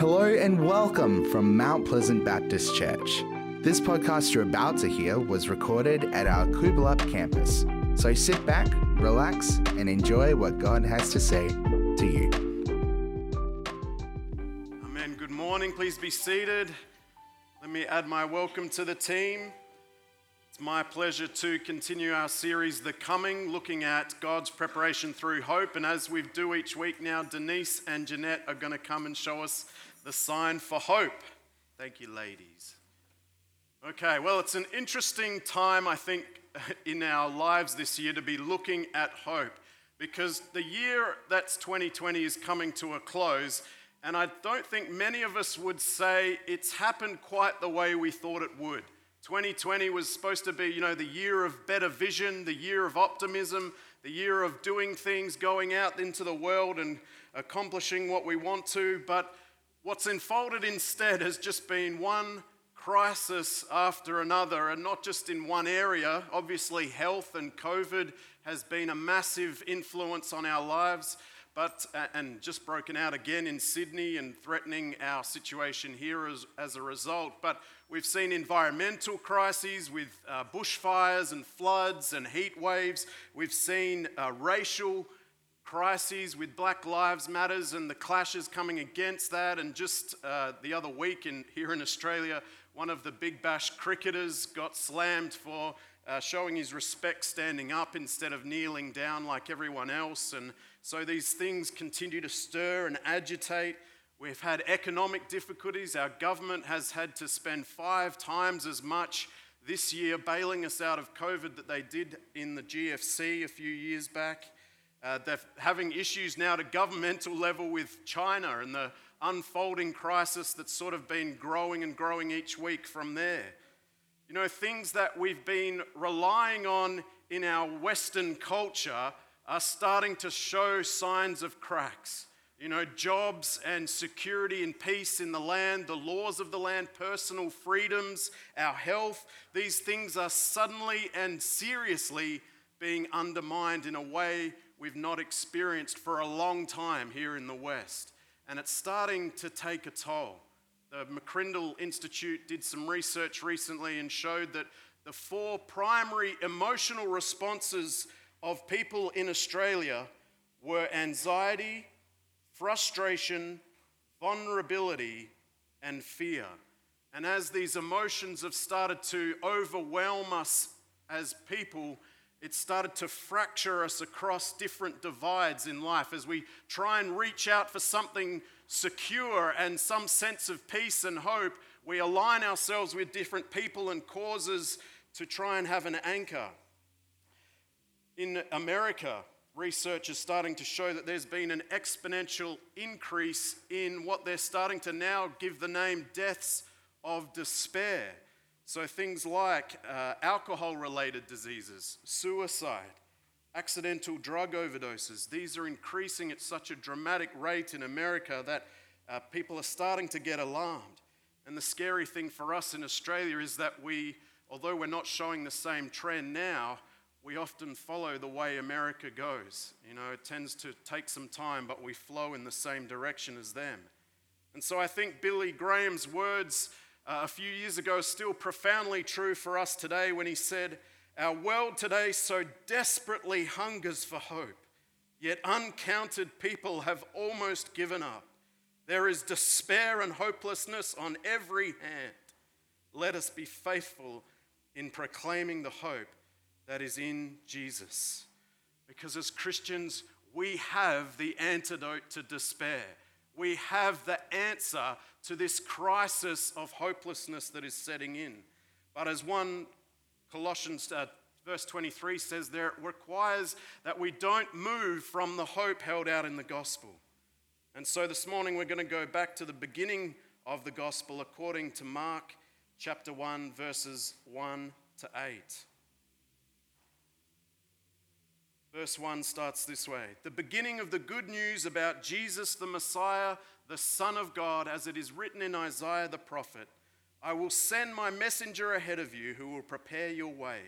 Hello and welcome from Mount Pleasant Baptist Church. This podcast you're about to hear was recorded at our Coolbellup campus. So sit back, relax, and enjoy what God has to say to you. Amen. Good morning. Please be seated. Let me add my welcome to the team. It's my pleasure to continue our series, The Coming, looking at God's preparation through hope. And as we do each week now, Denise and Jeanette are going to come and show us the sign for hope. Thank you, ladies. Okay, well, it's an interesting time, I think, in our lives this year to be looking at hope because the year that's 2020 is coming to a close. And I don't think many of us would say it's happened quite the way we thought it would. 2020 was supposed to be, you know, the year of better vision, the year of optimism, the year of doing things, going out into the world and accomplishing what we want to. But what's unfolded instead has just been one crisis after another, and not just in one area. Obviously, health and COVID has been a massive influence on our lives but and just broken out again in Sydney and threatening our situation here as, as a result. But we've seen environmental crises with uh, bushfires and floods and heat waves. We've seen uh, racial crises with Black Lives Matters and the clashes coming against that. And just uh, the other week in, here in Australia, one of the Big Bash cricketers got slammed for uh, showing his respect standing up instead of kneeling down like everyone else. And so these things continue to stir and agitate. We've had economic difficulties. Our government has had to spend five times as much this year bailing us out of COVID that they did in the GFC a few years back. Uh, they're having issues now to governmental level with China and the unfolding crisis that's sort of been growing and growing each week from there. You know, things that we've been relying on in our Western culture are starting to show signs of cracks. You know, jobs and security and peace in the land, the laws of the land, personal freedoms, our health, these things are suddenly and seriously being undermined in a way we've not experienced for a long time here in the West. And it's starting to take a toll. The McCrindle Institute did some research recently and showed that the four primary emotional responses of people in Australia were anxiety, frustration, vulnerability, and fear. And as these emotions have started to overwhelm us as people, it started to fracture us across different divides in life as we try and reach out for something secure and some sense of peace and hope, we align ourselves with different people and causes to try and have an anchor. In America, research is starting to show that there's been an exponential increase in what they're starting to now give the name deaths of despair. So, things like uh, alcohol related diseases, suicide, accidental drug overdoses. These are increasing at such a dramatic rate in America that uh, people are starting to get alarmed. And the scary thing for us in Australia is that we, although we're not showing the same trend now, we often follow the way America goes. You know, it tends to take some time, but we flow in the same direction as them. And so I think Billy Graham's words uh, a few years ago still profoundly true for us today when he said, our world today so desperately hungers for hope, yet uncounted people have almost given up. There is despair and hopelessness on every hand. Let us be faithful in proclaiming the hope that is in Jesus. Because as Christians, we have the antidote to despair. We have the answer to this crisis of hopelessness that is setting in. But as one Colossians uh, verse 23 says there, it requires that we don't move from the hope held out in the gospel. And so this morning we're going to go back to the beginning of the gospel according to Mark chapter 1, verses 1 to 8. Verse 1 starts this way The beginning of the good news about Jesus the Messiah, the Son of God, as it is written in Isaiah the prophet. I will send my messenger ahead of you who will prepare your way.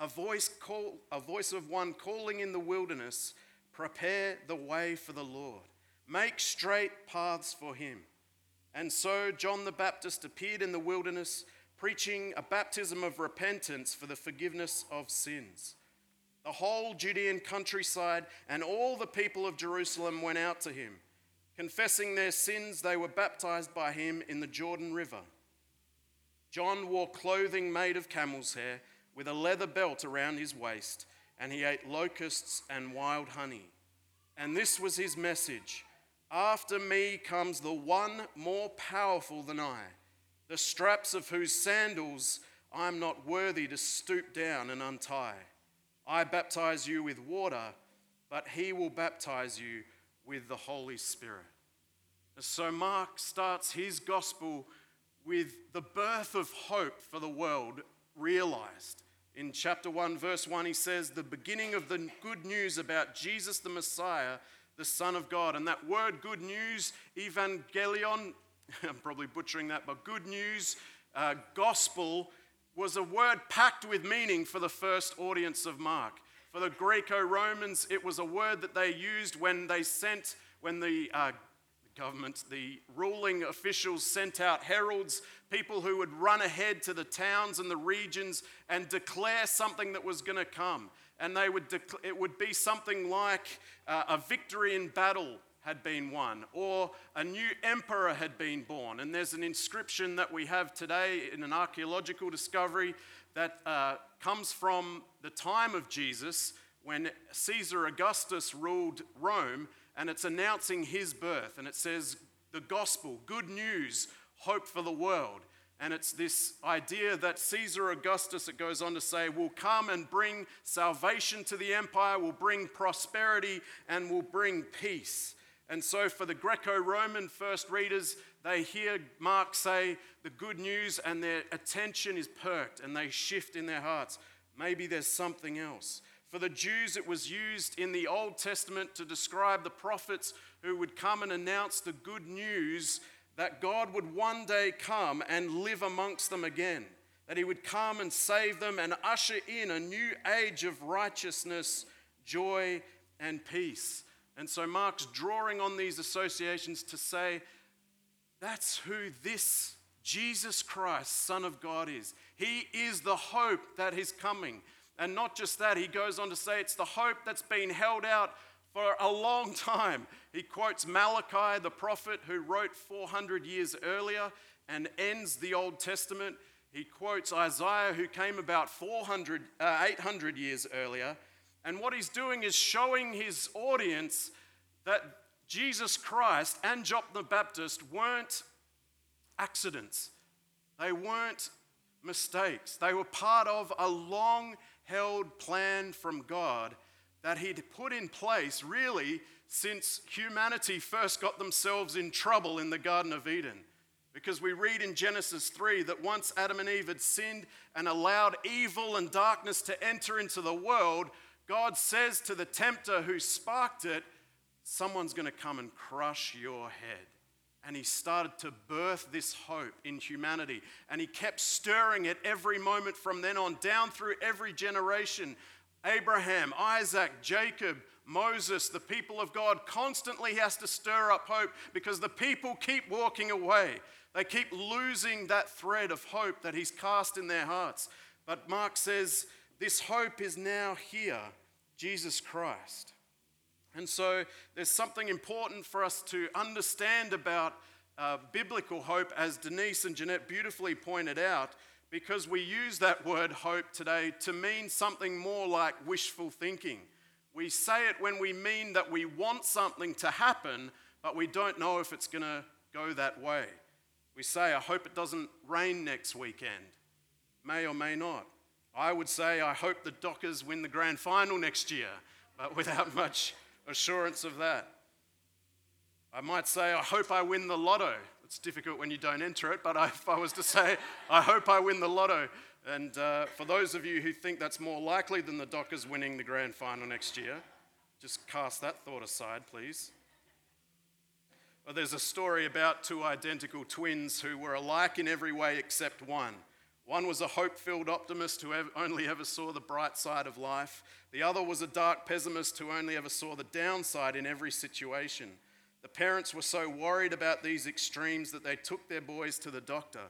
A voice, call, a voice of one calling in the wilderness, prepare the way for the Lord. Make straight paths for him. And so John the Baptist appeared in the wilderness, preaching a baptism of repentance for the forgiveness of sins. The whole Judean countryside and all the people of Jerusalem went out to him. Confessing their sins, they were baptized by him in the Jordan River. John wore clothing made of camel's hair with a leather belt around his waist, and he ate locusts and wild honey. And this was his message After me comes the one more powerful than I, the straps of whose sandals I am not worthy to stoop down and untie. I baptize you with water, but he will baptize you with the Holy Spirit. So Mark starts his gospel with the birth of hope for the world realized. In chapter 1, verse 1, he says, The beginning of the good news about Jesus the Messiah, the Son of God. And that word good news, evangelion, I'm probably butchering that, but good news, uh, gospel, was a word packed with meaning for the first audience of Mark. For the Greco Romans, it was a word that they used when they sent, when the uh, government, the ruling officials sent out heralds, people who would run ahead to the towns and the regions and declare something that was going to come. And they would dec- it would be something like uh, a victory in battle had been won, or a new emperor had been born. And there's an inscription that we have today in an archaeological discovery that uh, comes from the time of Jesus when Caesar Augustus ruled Rome, and it's announcing his birth. And it says, The gospel, good news, hope for the world. And it's this idea that Caesar Augustus, it goes on to say, will come and bring salvation to the empire, will bring prosperity, and will bring peace. And so, for the Greco Roman first readers, they hear Mark say the good news and their attention is perked and they shift in their hearts. Maybe there's something else. For the Jews, it was used in the Old Testament to describe the prophets who would come and announce the good news that God would one day come and live amongst them again, that He would come and save them and usher in a new age of righteousness, joy, and peace. And so Mark's drawing on these associations to say, that's who this Jesus Christ, Son of God, is. He is the hope that is coming. And not just that, he goes on to say it's the hope that's been held out for a long time. He quotes Malachi, the prophet who wrote 400 years earlier and ends the Old Testament. He quotes Isaiah, who came about 400, uh, 800 years earlier. And what he's doing is showing his audience that Jesus Christ and John the Baptist weren't accidents, they weren't mistakes. They were part of a long held plan from God that He'd put in place really since humanity first got themselves in trouble in the Garden of Eden. Because we read in Genesis 3 that once Adam and Eve had sinned and allowed evil and darkness to enter into the world, God says to the tempter who sparked it, someone's going to come and crush your head. And he started to birth this hope in humanity. And he kept stirring it every moment from then on, down through every generation. Abraham, Isaac, Jacob, Moses, the people of God, constantly has to stir up hope because the people keep walking away. They keep losing that thread of hope that he's cast in their hearts. But Mark says, this hope is now here Jesus Christ. And so there's something important for us to understand about uh, biblical hope, as Denise and Jeanette beautifully pointed out, because we use that word hope today to mean something more like wishful thinking. We say it when we mean that we want something to happen, but we don't know if it's going to go that way. We say, I hope it doesn't rain next weekend. May or may not. I would say, I hope the Dockers win the grand final next year, but without much assurance of that. I might say, I hope I win the lotto. It's difficult when you don't enter it, but if I was to say, I hope I win the lotto. And uh, for those of you who think that's more likely than the Dockers winning the grand final next year, just cast that thought aside, please. Well, there's a story about two identical twins who were alike in every way except one. One was a hope filled optimist who only ever saw the bright side of life. The other was a dark pessimist who only ever saw the downside in every situation. The parents were so worried about these extremes that they took their boys to the doctor.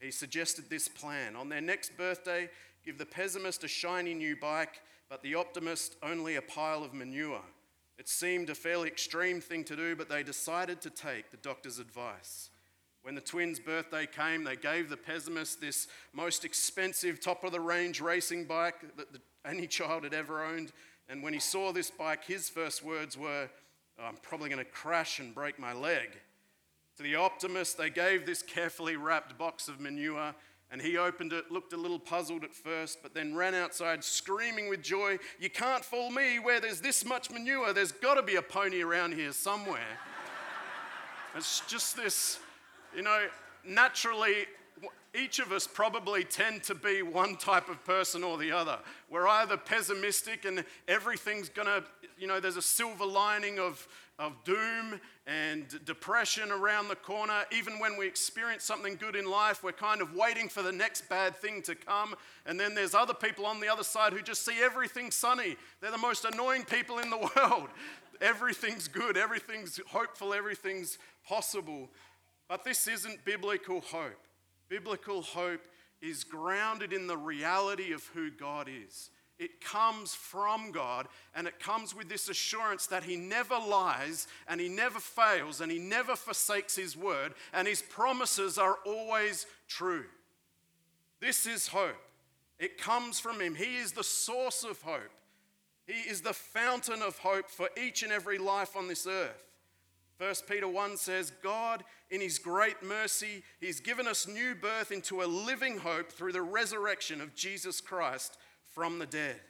He suggested this plan. On their next birthday, give the pessimist a shiny new bike, but the optimist only a pile of manure. It seemed a fairly extreme thing to do, but they decided to take the doctor's advice. When the twins' birthday came, they gave the pessimist this most expensive, top of the range racing bike that any child had ever owned. And when he saw this bike, his first words were, oh, I'm probably going to crash and break my leg. To the optimist, they gave this carefully wrapped box of manure, and he opened it, looked a little puzzled at first, but then ran outside screaming with joy, You can't fool me where there's this much manure. There's got to be a pony around here somewhere. it's just this, you know, naturally, each of us probably tend to be one type of person or the other. We're either pessimistic and everything's gonna, you know, there's a silver lining of, of doom and depression around the corner. Even when we experience something good in life, we're kind of waiting for the next bad thing to come. And then there's other people on the other side who just see everything sunny. They're the most annoying people in the world. Everything's good, everything's hopeful, everything's possible. But this isn't biblical hope. Biblical hope is grounded in the reality of who God is. It comes from God and it comes with this assurance that He never lies and He never fails and He never forsakes His word and His promises are always true. This is hope. It comes from Him. He is the source of hope. He is the fountain of hope for each and every life on this earth. 1 Peter 1 says, God, in his great mercy, he's given us new birth into a living hope through the resurrection of Jesus Christ from the dead.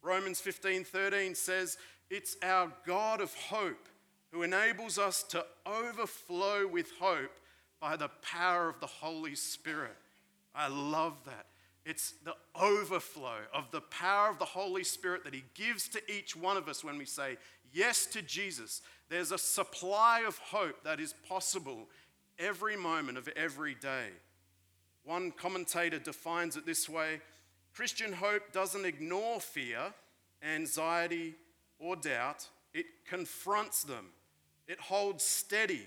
Romans 15 13 says, It's our God of hope who enables us to overflow with hope by the power of the Holy Spirit. I love that. It's the overflow of the power of the Holy Spirit that He gives to each one of us when we say yes to Jesus. There's a supply of hope that is possible every moment of every day. One commentator defines it this way Christian hope doesn't ignore fear, anxiety, or doubt, it confronts them. It holds steady,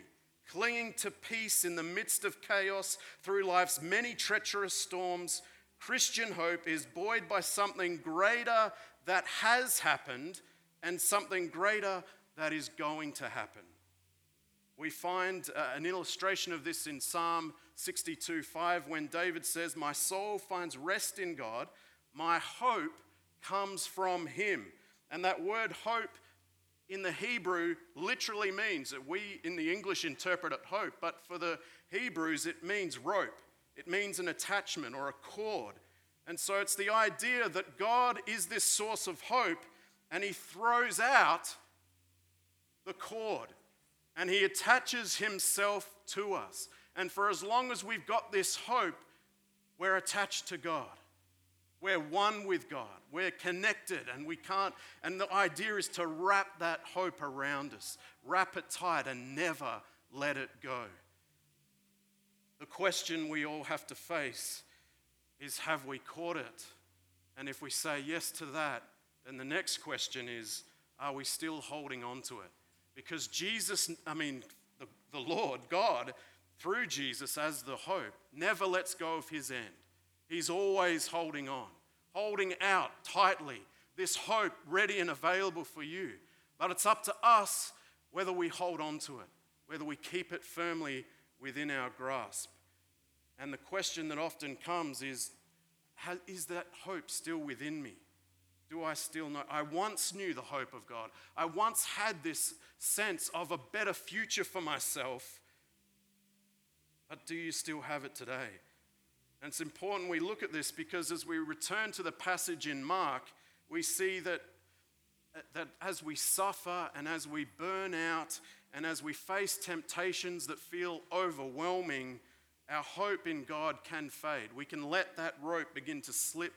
clinging to peace in the midst of chaos through life's many treacherous storms. Christian hope is buoyed by something greater that has happened and something greater that is going to happen. We find uh, an illustration of this in Psalm 62 5 when David says, My soul finds rest in God, my hope comes from him. And that word hope in the Hebrew literally means that we in the English interpret it hope, but for the Hebrews it means rope. It means an attachment or a cord. And so it's the idea that God is this source of hope and he throws out the cord and he attaches himself to us. And for as long as we've got this hope, we're attached to God. We're one with God. We're connected and we can't. And the idea is to wrap that hope around us, wrap it tight and never let it go. The question we all have to face is have we caught it? And if we say yes to that, then the next question is are we still holding on to it? Because Jesus, I mean, the, the Lord, God, through Jesus as the hope, never lets go of his end. He's always holding on, holding out tightly this hope ready and available for you. But it's up to us whether we hold on to it, whether we keep it firmly within our grasp. And the question that often comes is Is that hope still within me? do I still know? I once knew the hope of God. I once had this sense of a better future for myself. But do you still have it today? And it's important we look at this because as we return to the passage in Mark, we see that, that as we suffer and as we burn out and as we face temptations that feel overwhelming, our hope in God can fade. We can let that rope begin to slip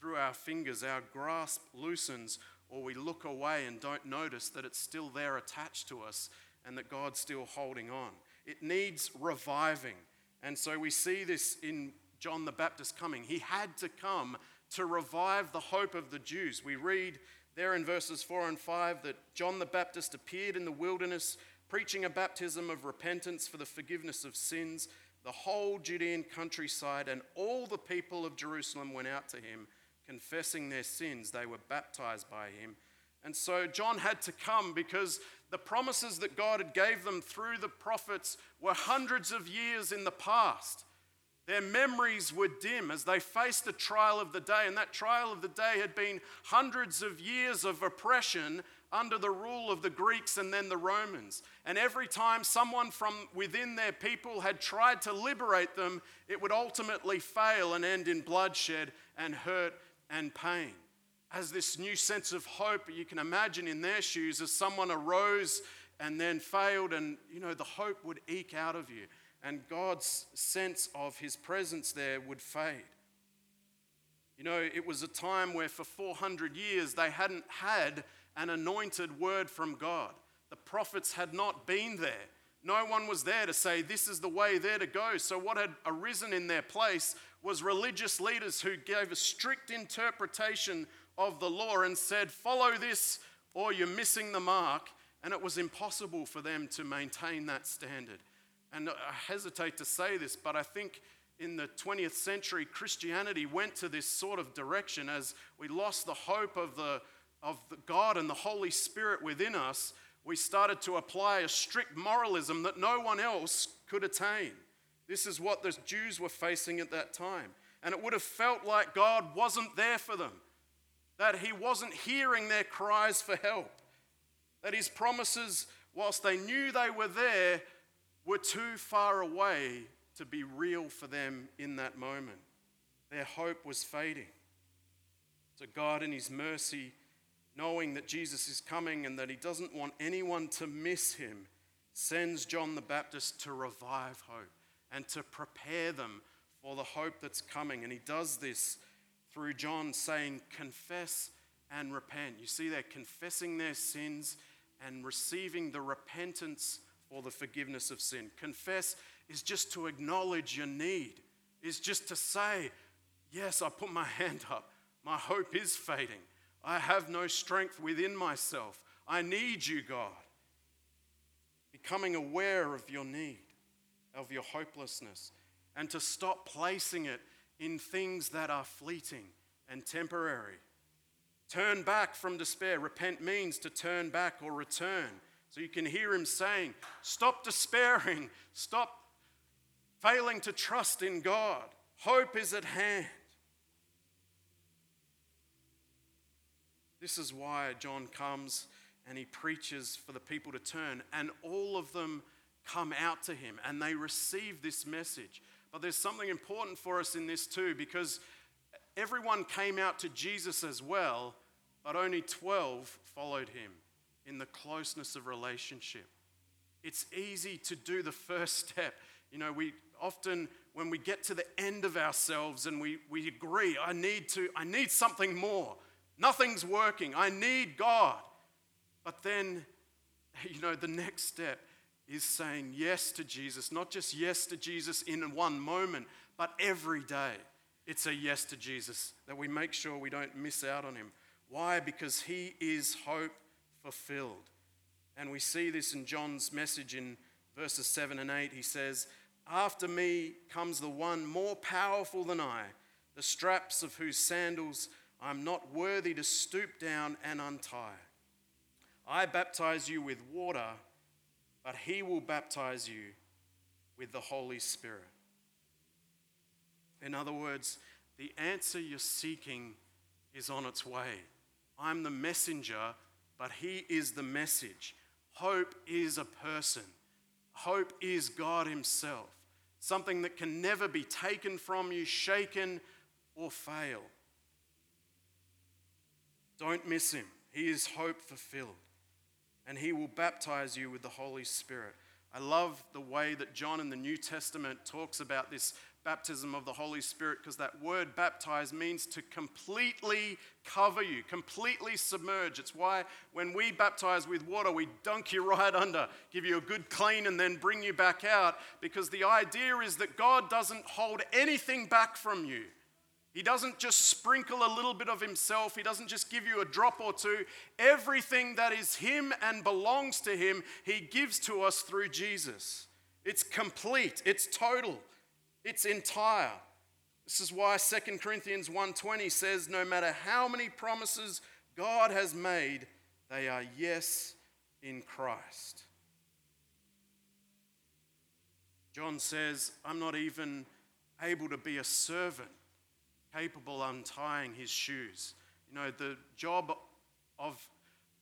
through our fingers, our grasp loosens, or we look away and don't notice that it's still there attached to us and that God's still holding on. It needs reviving. And so we see this in John the Baptist coming. He had to come to revive the hope of the Jews. We read there in verses 4 and 5 that John the Baptist appeared in the wilderness preaching a baptism of repentance for the forgiveness of sins. The whole Judean countryside and all the people of Jerusalem went out to him, confessing their sins. They were baptized by him. And so John had to come because the promises that God had gave them through the prophets were hundreds of years in the past. Their memories were dim as they faced the trial of the day, and that trial of the day had been hundreds of years of oppression under the rule of the Greeks and then the Romans. And every time someone from within their people had tried to liberate them, it would ultimately fail and end in bloodshed and hurt and pain. As this new sense of hope, you can imagine in their shoes as someone arose and then failed, and you know, the hope would eke out of you and God's sense of his presence there would fade. You know, it was a time where for 400 years they hadn't had an anointed word from God. The prophets had not been there. No one was there to say, This is the way there to go. So, what had arisen in their place was religious leaders who gave a strict interpretation of the law and said, Follow this or you're missing the mark. And it was impossible for them to maintain that standard. And I hesitate to say this, but I think in the 20th century, Christianity went to this sort of direction as we lost the hope of, the, of the God and the Holy Spirit within us. We started to apply a strict moralism that no one else could attain. This is what the Jews were facing at that time. And it would have felt like God wasn't there for them, that He wasn't hearing their cries for help, that His promises, whilst they knew they were there, were too far away to be real for them in that moment. Their hope was fading. So, God, in His mercy, knowing that Jesus is coming and that He doesn't want anyone to miss Him, sends John the Baptist to revive hope and to prepare them for the hope that's coming. And He does this through John saying, Confess and repent. You see, they're confessing their sins and receiving the repentance for the forgiveness of sin. Confess is just to acknowledge your need, is just to say, Yes, I put my hand up. My hope is fading. I have no strength within myself. I need you, God. Becoming aware of your need, of your hopelessness, and to stop placing it in things that are fleeting and temporary. Turn back from despair. Repent means to turn back or return. So you can hear him saying, Stop despairing, stop failing to trust in God. Hope is at hand. This is why John comes and he preaches for the people to turn, and all of them come out to him and they receive this message. But there's something important for us in this too, because everyone came out to Jesus as well, but only 12 followed him in the closeness of relationship. It's easy to do the first step. You know, we often, when we get to the end of ourselves and we, we agree, I need to, I need something more. Nothing's working. I need God. But then, you know, the next step is saying yes to Jesus, not just yes to Jesus in one moment, but every day. It's a yes to Jesus that we make sure we don't miss out on him. Why? Because he is hope fulfilled. And we see this in John's message in verses 7 and 8. He says, After me comes the one more powerful than I, the straps of whose sandals I'm not worthy to stoop down and untie. I baptize you with water, but he will baptize you with the Holy Spirit. In other words, the answer you're seeking is on its way. I'm the messenger but He is the message. Hope is a person, hope is God Himself, something that can never be taken from you, shaken, or fail. Don't miss Him. He is hope fulfilled, and He will baptize you with the Holy Spirit. I love the way that John in the New Testament talks about this baptism of the Holy Spirit because that word baptize means to completely cover you, completely submerge. It's why when we baptize with water, we dunk you right under, give you a good clean, and then bring you back out because the idea is that God doesn't hold anything back from you. He doesn't just sprinkle a little bit of himself, he doesn't just give you a drop or two. Everything that is him and belongs to him, he gives to us through Jesus. It's complete, it's total, it's entire. This is why 2 Corinthians 1:20 says no matter how many promises God has made, they are yes in Christ. John says, I'm not even able to be a servant capable of untying his shoes. You know, the job of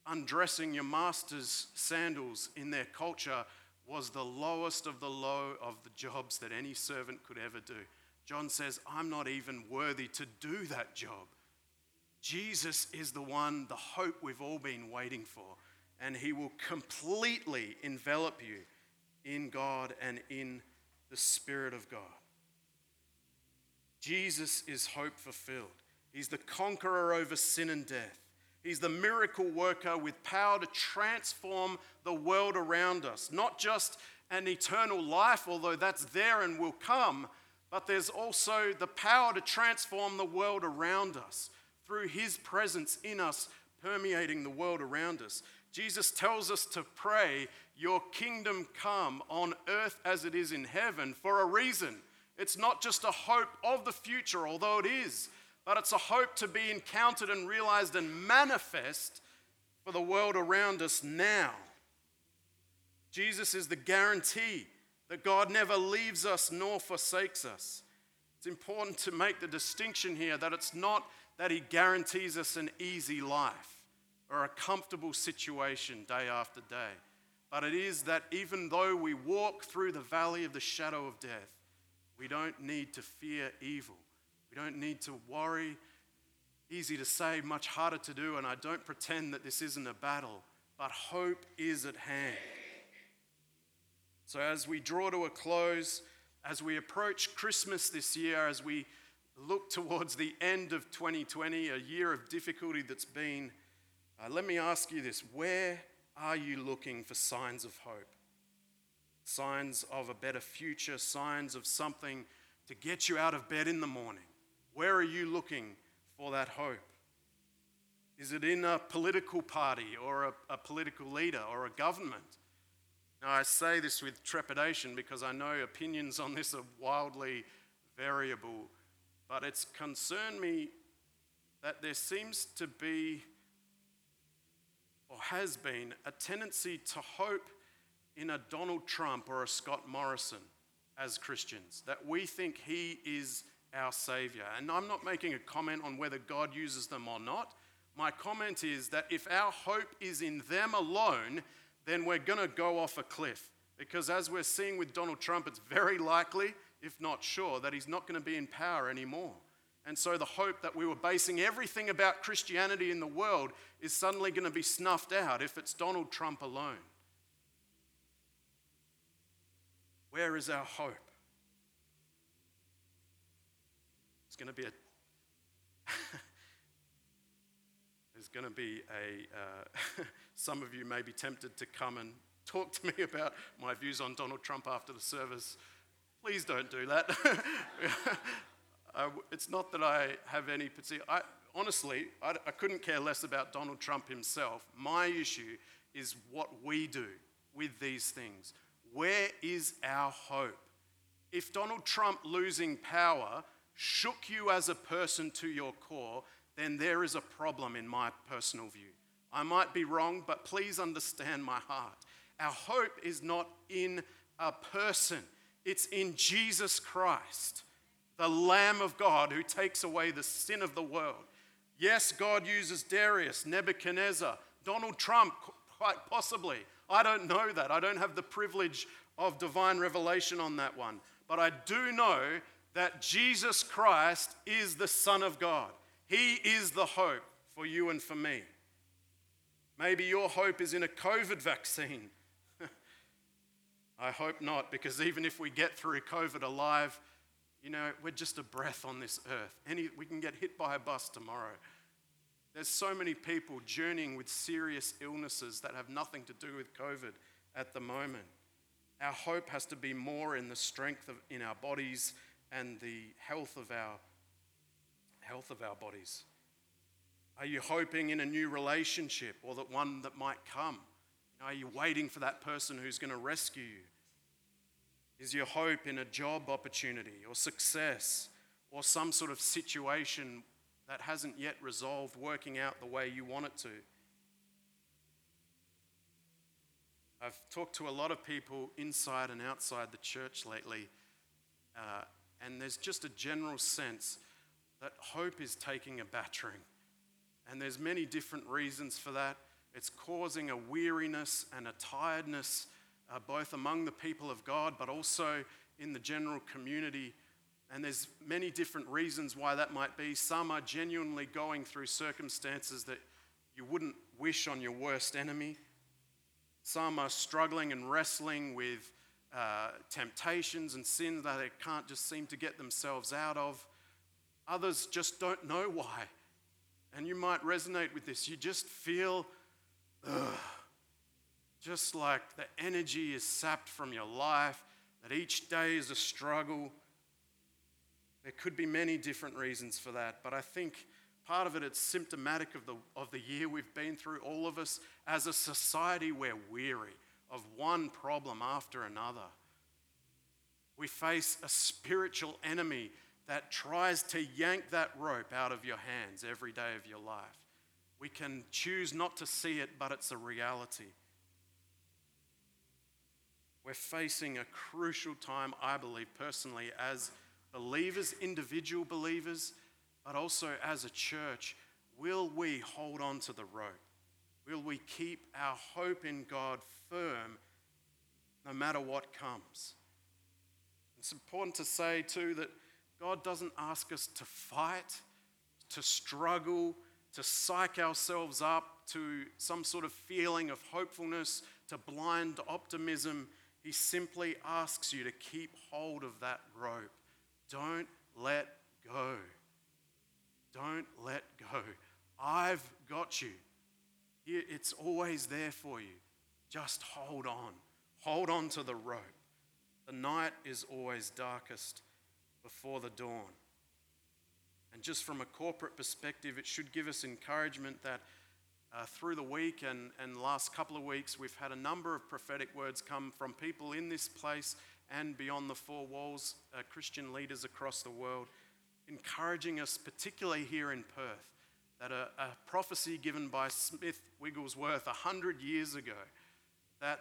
undressing your master's sandals in their culture was the lowest of the low of the jobs that any servant could ever do. John says, I'm not even worthy to do that job. Jesus is the one, the hope we've all been waiting for, and he will completely envelop you in God and in the Spirit of God. Jesus is hope fulfilled. He's the conqueror over sin and death. He's the miracle worker with power to transform the world around us. Not just an eternal life, although that's there and will come, but there's also the power to transform the world around us through his presence in us, permeating the world around us. Jesus tells us to pray, Your kingdom come on earth as it is in heaven, for a reason. It's not just a hope of the future, although it is, but it's a hope to be encountered and realized and manifest for the world around us now. Jesus is the guarantee that God never leaves us nor forsakes us. It's important to make the distinction here that it's not that He guarantees us an easy life or a comfortable situation day after day. But it is that even though we walk through the valley of the shadow of death, we don't need to fear evil. We don't need to worry. Easy to say, much harder to do, and I don't pretend that this isn't a battle, but hope is at hand. So, as we draw to a close, as we approach Christmas this year, as we look towards the end of 2020, a year of difficulty that's been uh, let me ask you this where are you looking for signs of hope? Signs of a better future, signs of something to get you out of bed in the morning. Where are you looking for that hope? Is it in a political party or a, a political leader or a government? Now, I say this with trepidation because I know opinions on this are wildly variable, but it's concerned me that there seems to be or has been a tendency to hope in a Donald Trump or a Scott Morrison as Christians, that we think he is our Savior. And I'm not making a comment on whether God uses them or not. My comment is that if our hope is in them alone, then we're going to go off a cliff. Because as we're seeing with Donald Trump, it's very likely, if not sure, that he's not going to be in power anymore. And so the hope that we were basing everything about Christianity in the world is suddenly going to be snuffed out if it's Donald Trump alone. Where is our hope? It's going to be a. There's going to be a. Uh, some of you may be tempted to come and talk to me about my views on Donald Trump after the service. Please don't do that. Uh, it's not that I have any particular. I, honestly, I, I couldn't care less about Donald Trump himself. My issue is what we do with these things. Where is our hope? If Donald Trump losing power shook you as a person to your core, then there is a problem in my personal view. I might be wrong, but please understand my heart. Our hope is not in a person, it's in Jesus Christ the Lamb of God who takes away the sin of the world. Yes, God uses Darius, Nebuchadnezzar, Donald Trump, quite possibly. I don't know that. I don't have the privilege of divine revelation on that one. But I do know that Jesus Christ is the Son of God. He is the hope for you and for me. Maybe your hope is in a COVID vaccine. I hope not, because even if we get through COVID alive, you know, we're just a breath on this earth. Any, we can get hit by a bus tomorrow. There's so many people journeying with serious illnesses that have nothing to do with COVID at the moment. Our hope has to be more in the strength of, in our bodies and the health of our health of our bodies? Are you hoping in a new relationship or that one that might come? Are you waiting for that person who's going to rescue you? Is your hope in a job opportunity or success or some sort of situation that hasn't yet resolved working out the way you want it to? I've talked to a lot of people inside and outside the church lately, uh, and there's just a general sense that hope is taking a battering. And there's many different reasons for that. It's causing a weariness and a tiredness, uh, both among the people of God, but also in the general community. And there's many different reasons why that might be. Some are genuinely going through circumstances that you wouldn't wish on your worst enemy. Some are struggling and wrestling with uh, temptations and sins that they can't just seem to get themselves out of. Others just don't know why. And you might resonate with this. You just feel ugh, just like the energy is sapped from your life, that each day is a struggle. There could be many different reasons for that, but I think part of it it's symptomatic of the, of the year we've been through. All of us as a society, we're weary of one problem after another. We face a spiritual enemy that tries to yank that rope out of your hands every day of your life. We can choose not to see it, but it's a reality. We're facing a crucial time, I believe, personally, as believers, individual believers, but also as a church. Will we hold on to the rope? Will we keep our hope in God firm no matter what comes? It's important to say, too, that God doesn't ask us to fight, to struggle, to psych ourselves up to some sort of feeling of hopefulness, to blind optimism. He simply asks you to keep hold of that rope. Don't let go. Don't let go. I've got you. It's always there for you. Just hold on. Hold on to the rope. The night is always darkest before the dawn. And just from a corporate perspective, it should give us encouragement that uh, through the week and, and last couple of weeks, we've had a number of prophetic words come from people in this place and beyond the four walls, uh, Christian leaders across the world, encouraging us, particularly here in Perth, that a, a prophecy given by Smith Wigglesworth 100 years ago that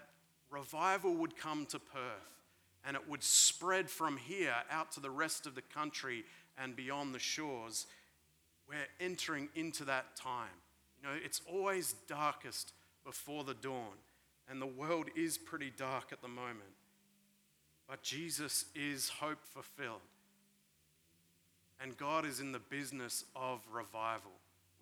revival would come to Perth and it would spread from here out to the rest of the country and beyond the shores. We're entering into that time. You know, it's always darkest before the dawn, and the world is pretty dark at the moment. But Jesus is hope fulfilled. And God is in the business of revival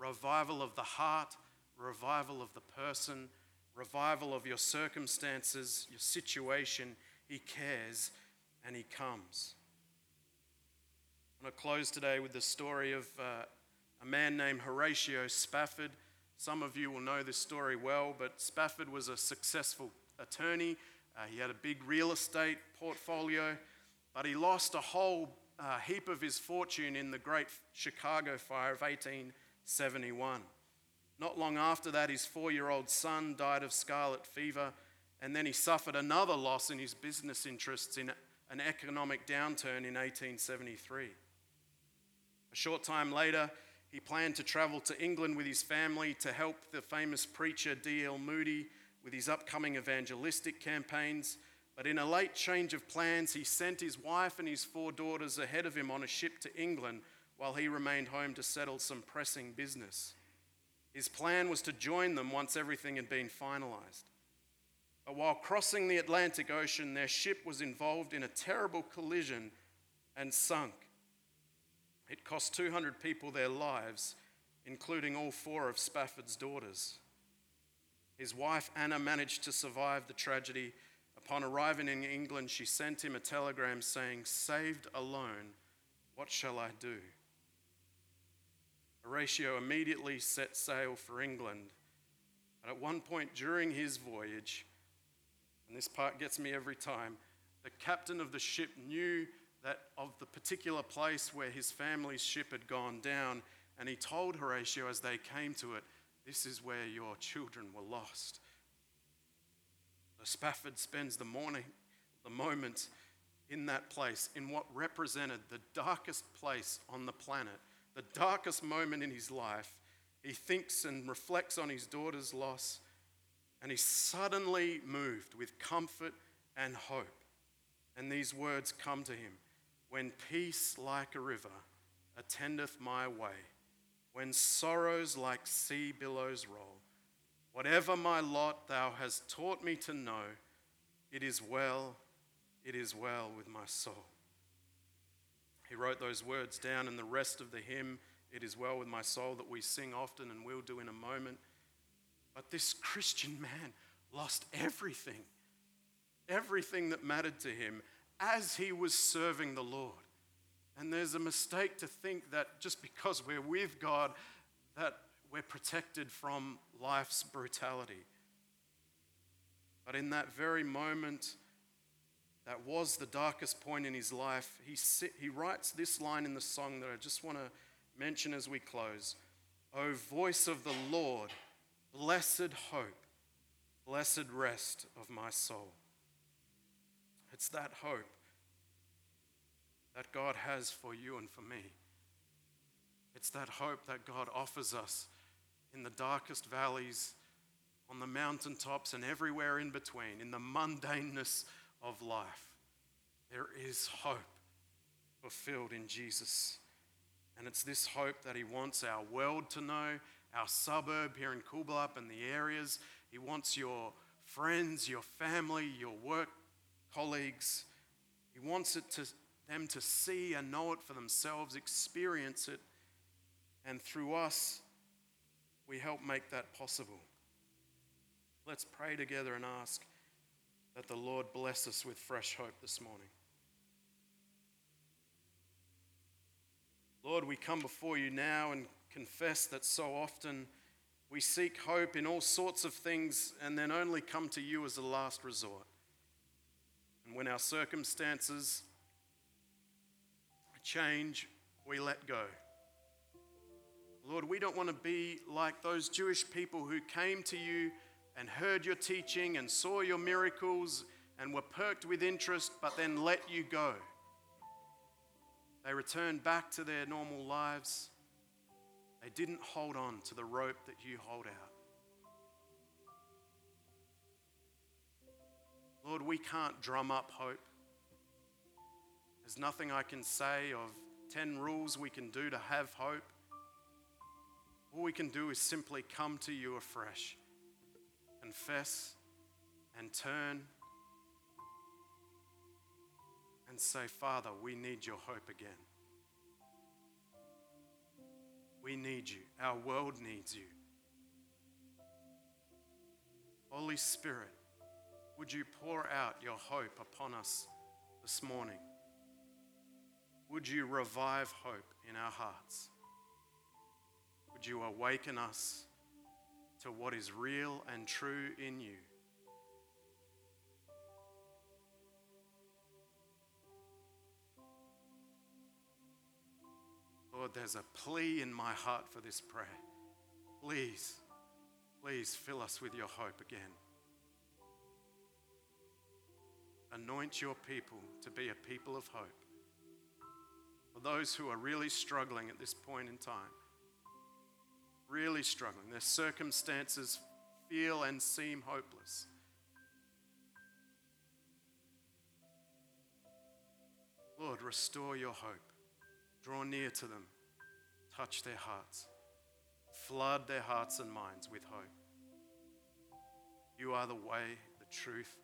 revival of the heart, revival of the person, revival of your circumstances, your situation he cares and He comes. I want to close today with the story of uh, a man named Horatio Spafford. Some of you will know this story well, but Spafford was a successful attorney. Uh, he had a big real estate portfolio, but he lost a whole uh, heap of his fortune in the Great Chicago Fire of 1871. Not long after that, his four year old son died of scarlet fever and then he suffered another loss in his business interests in an economic downturn in 1873. A short time later, he planned to travel to England with his family to help the famous preacher D.L. Moody with his upcoming evangelistic campaigns. But in a late change of plans, he sent his wife and his four daughters ahead of him on a ship to England while he remained home to settle some pressing business. His plan was to join them once everything had been finalized. But while crossing the Atlantic Ocean, their ship was involved in a terrible collision and sunk. It cost 200 people their lives, including all four of Spafford's daughters. His wife Anna managed to survive the tragedy. Upon arriving in England, she sent him a telegram saying, Saved alone, what shall I do? Horatio immediately set sail for England. But at one point during his voyage, and this part gets me every time, the captain of the ship knew that of the particular place where his family's ship had gone down, and he told Horatio as they came to it, This is where your children were lost. So Spafford spends the morning, the moment in that place, in what represented the darkest place on the planet, the darkest moment in his life. He thinks and reflects on his daughter's loss, and he's suddenly moved with comfort and hope. And these words come to him When peace like a river attendeth my way, when sorrows like sea billows roll, whatever my lot thou hast taught me to know, it is well it is well with my soul. He wrote those words down in the rest of the hymn, It is well with my soul, that we sing often and will do in a moment. But this Christian man lost everything, everything that mattered to him as he was serving the Lord. And there's a mistake to think that just because we're with God, that we're protected from life's brutality. But in that very moment, that was the darkest point in his life, he, he writes this line in the song that I just want to mention as we close O voice of the Lord, blessed hope, blessed rest of my soul. It's that hope that God has for you and for me. It's that hope that God offers us in the darkest valleys, on the mountaintops, and everywhere in between, in the mundaneness of life. There is hope fulfilled in Jesus. And it's this hope that He wants our world to know, our suburb here in Coolbellup and the areas. He wants your friends, your family, your work colleagues. He wants it to, them to see and know it for themselves, experience it, and through us, we help make that possible. Let's pray together and ask that the Lord bless us with fresh hope this morning. Lord, we come before you now and confess that so often we seek hope in all sorts of things and then only come to you as a last resort. And when our circumstances change, we let go. Lord, we don't want to be like those Jewish people who came to you and heard your teaching and saw your miracles and were perked with interest, but then let you go. They returned back to their normal lives. They didn't hold on to the rope that you hold out. Lord, we can't drum up hope. There's nothing I can say of 10 rules we can do to have hope. All we can do is simply come to you afresh confess and turn and say, Father, we need your hope again. We need you. Our world needs you. Holy Spirit, would you pour out your hope upon us this morning? Would you revive hope in our hearts? Would you awaken us to what is real and true in you. Lord, there's a plea in my heart for this prayer. Please, please fill us with your hope again. Anoint your people to be a people of hope. For those who are really struggling at this point in time, really struggling. Their circumstances feel and seem hopeless. Lord, restore your hope. Draw near to them. Touch their hearts. Flood their hearts and minds with hope. You are the way, the truth,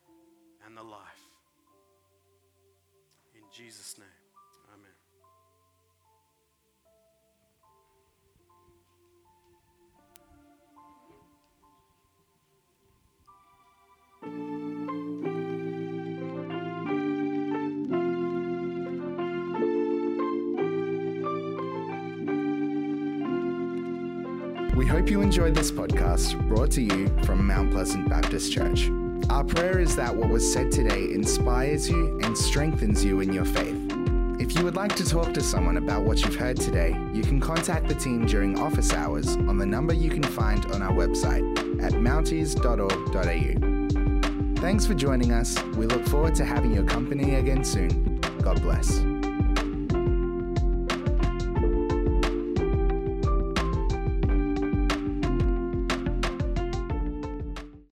and the life. In Jesus' name. Hope you enjoyed this podcast brought to you from Mount Pleasant Baptist Church. Our prayer is that what was said today inspires you and strengthens you in your faith. If you would like to talk to someone about what you've heard today, you can contact the team during office hours on the number you can find on our website at mounties.org.au. Thanks for joining us. We look forward to having your company again soon. God bless.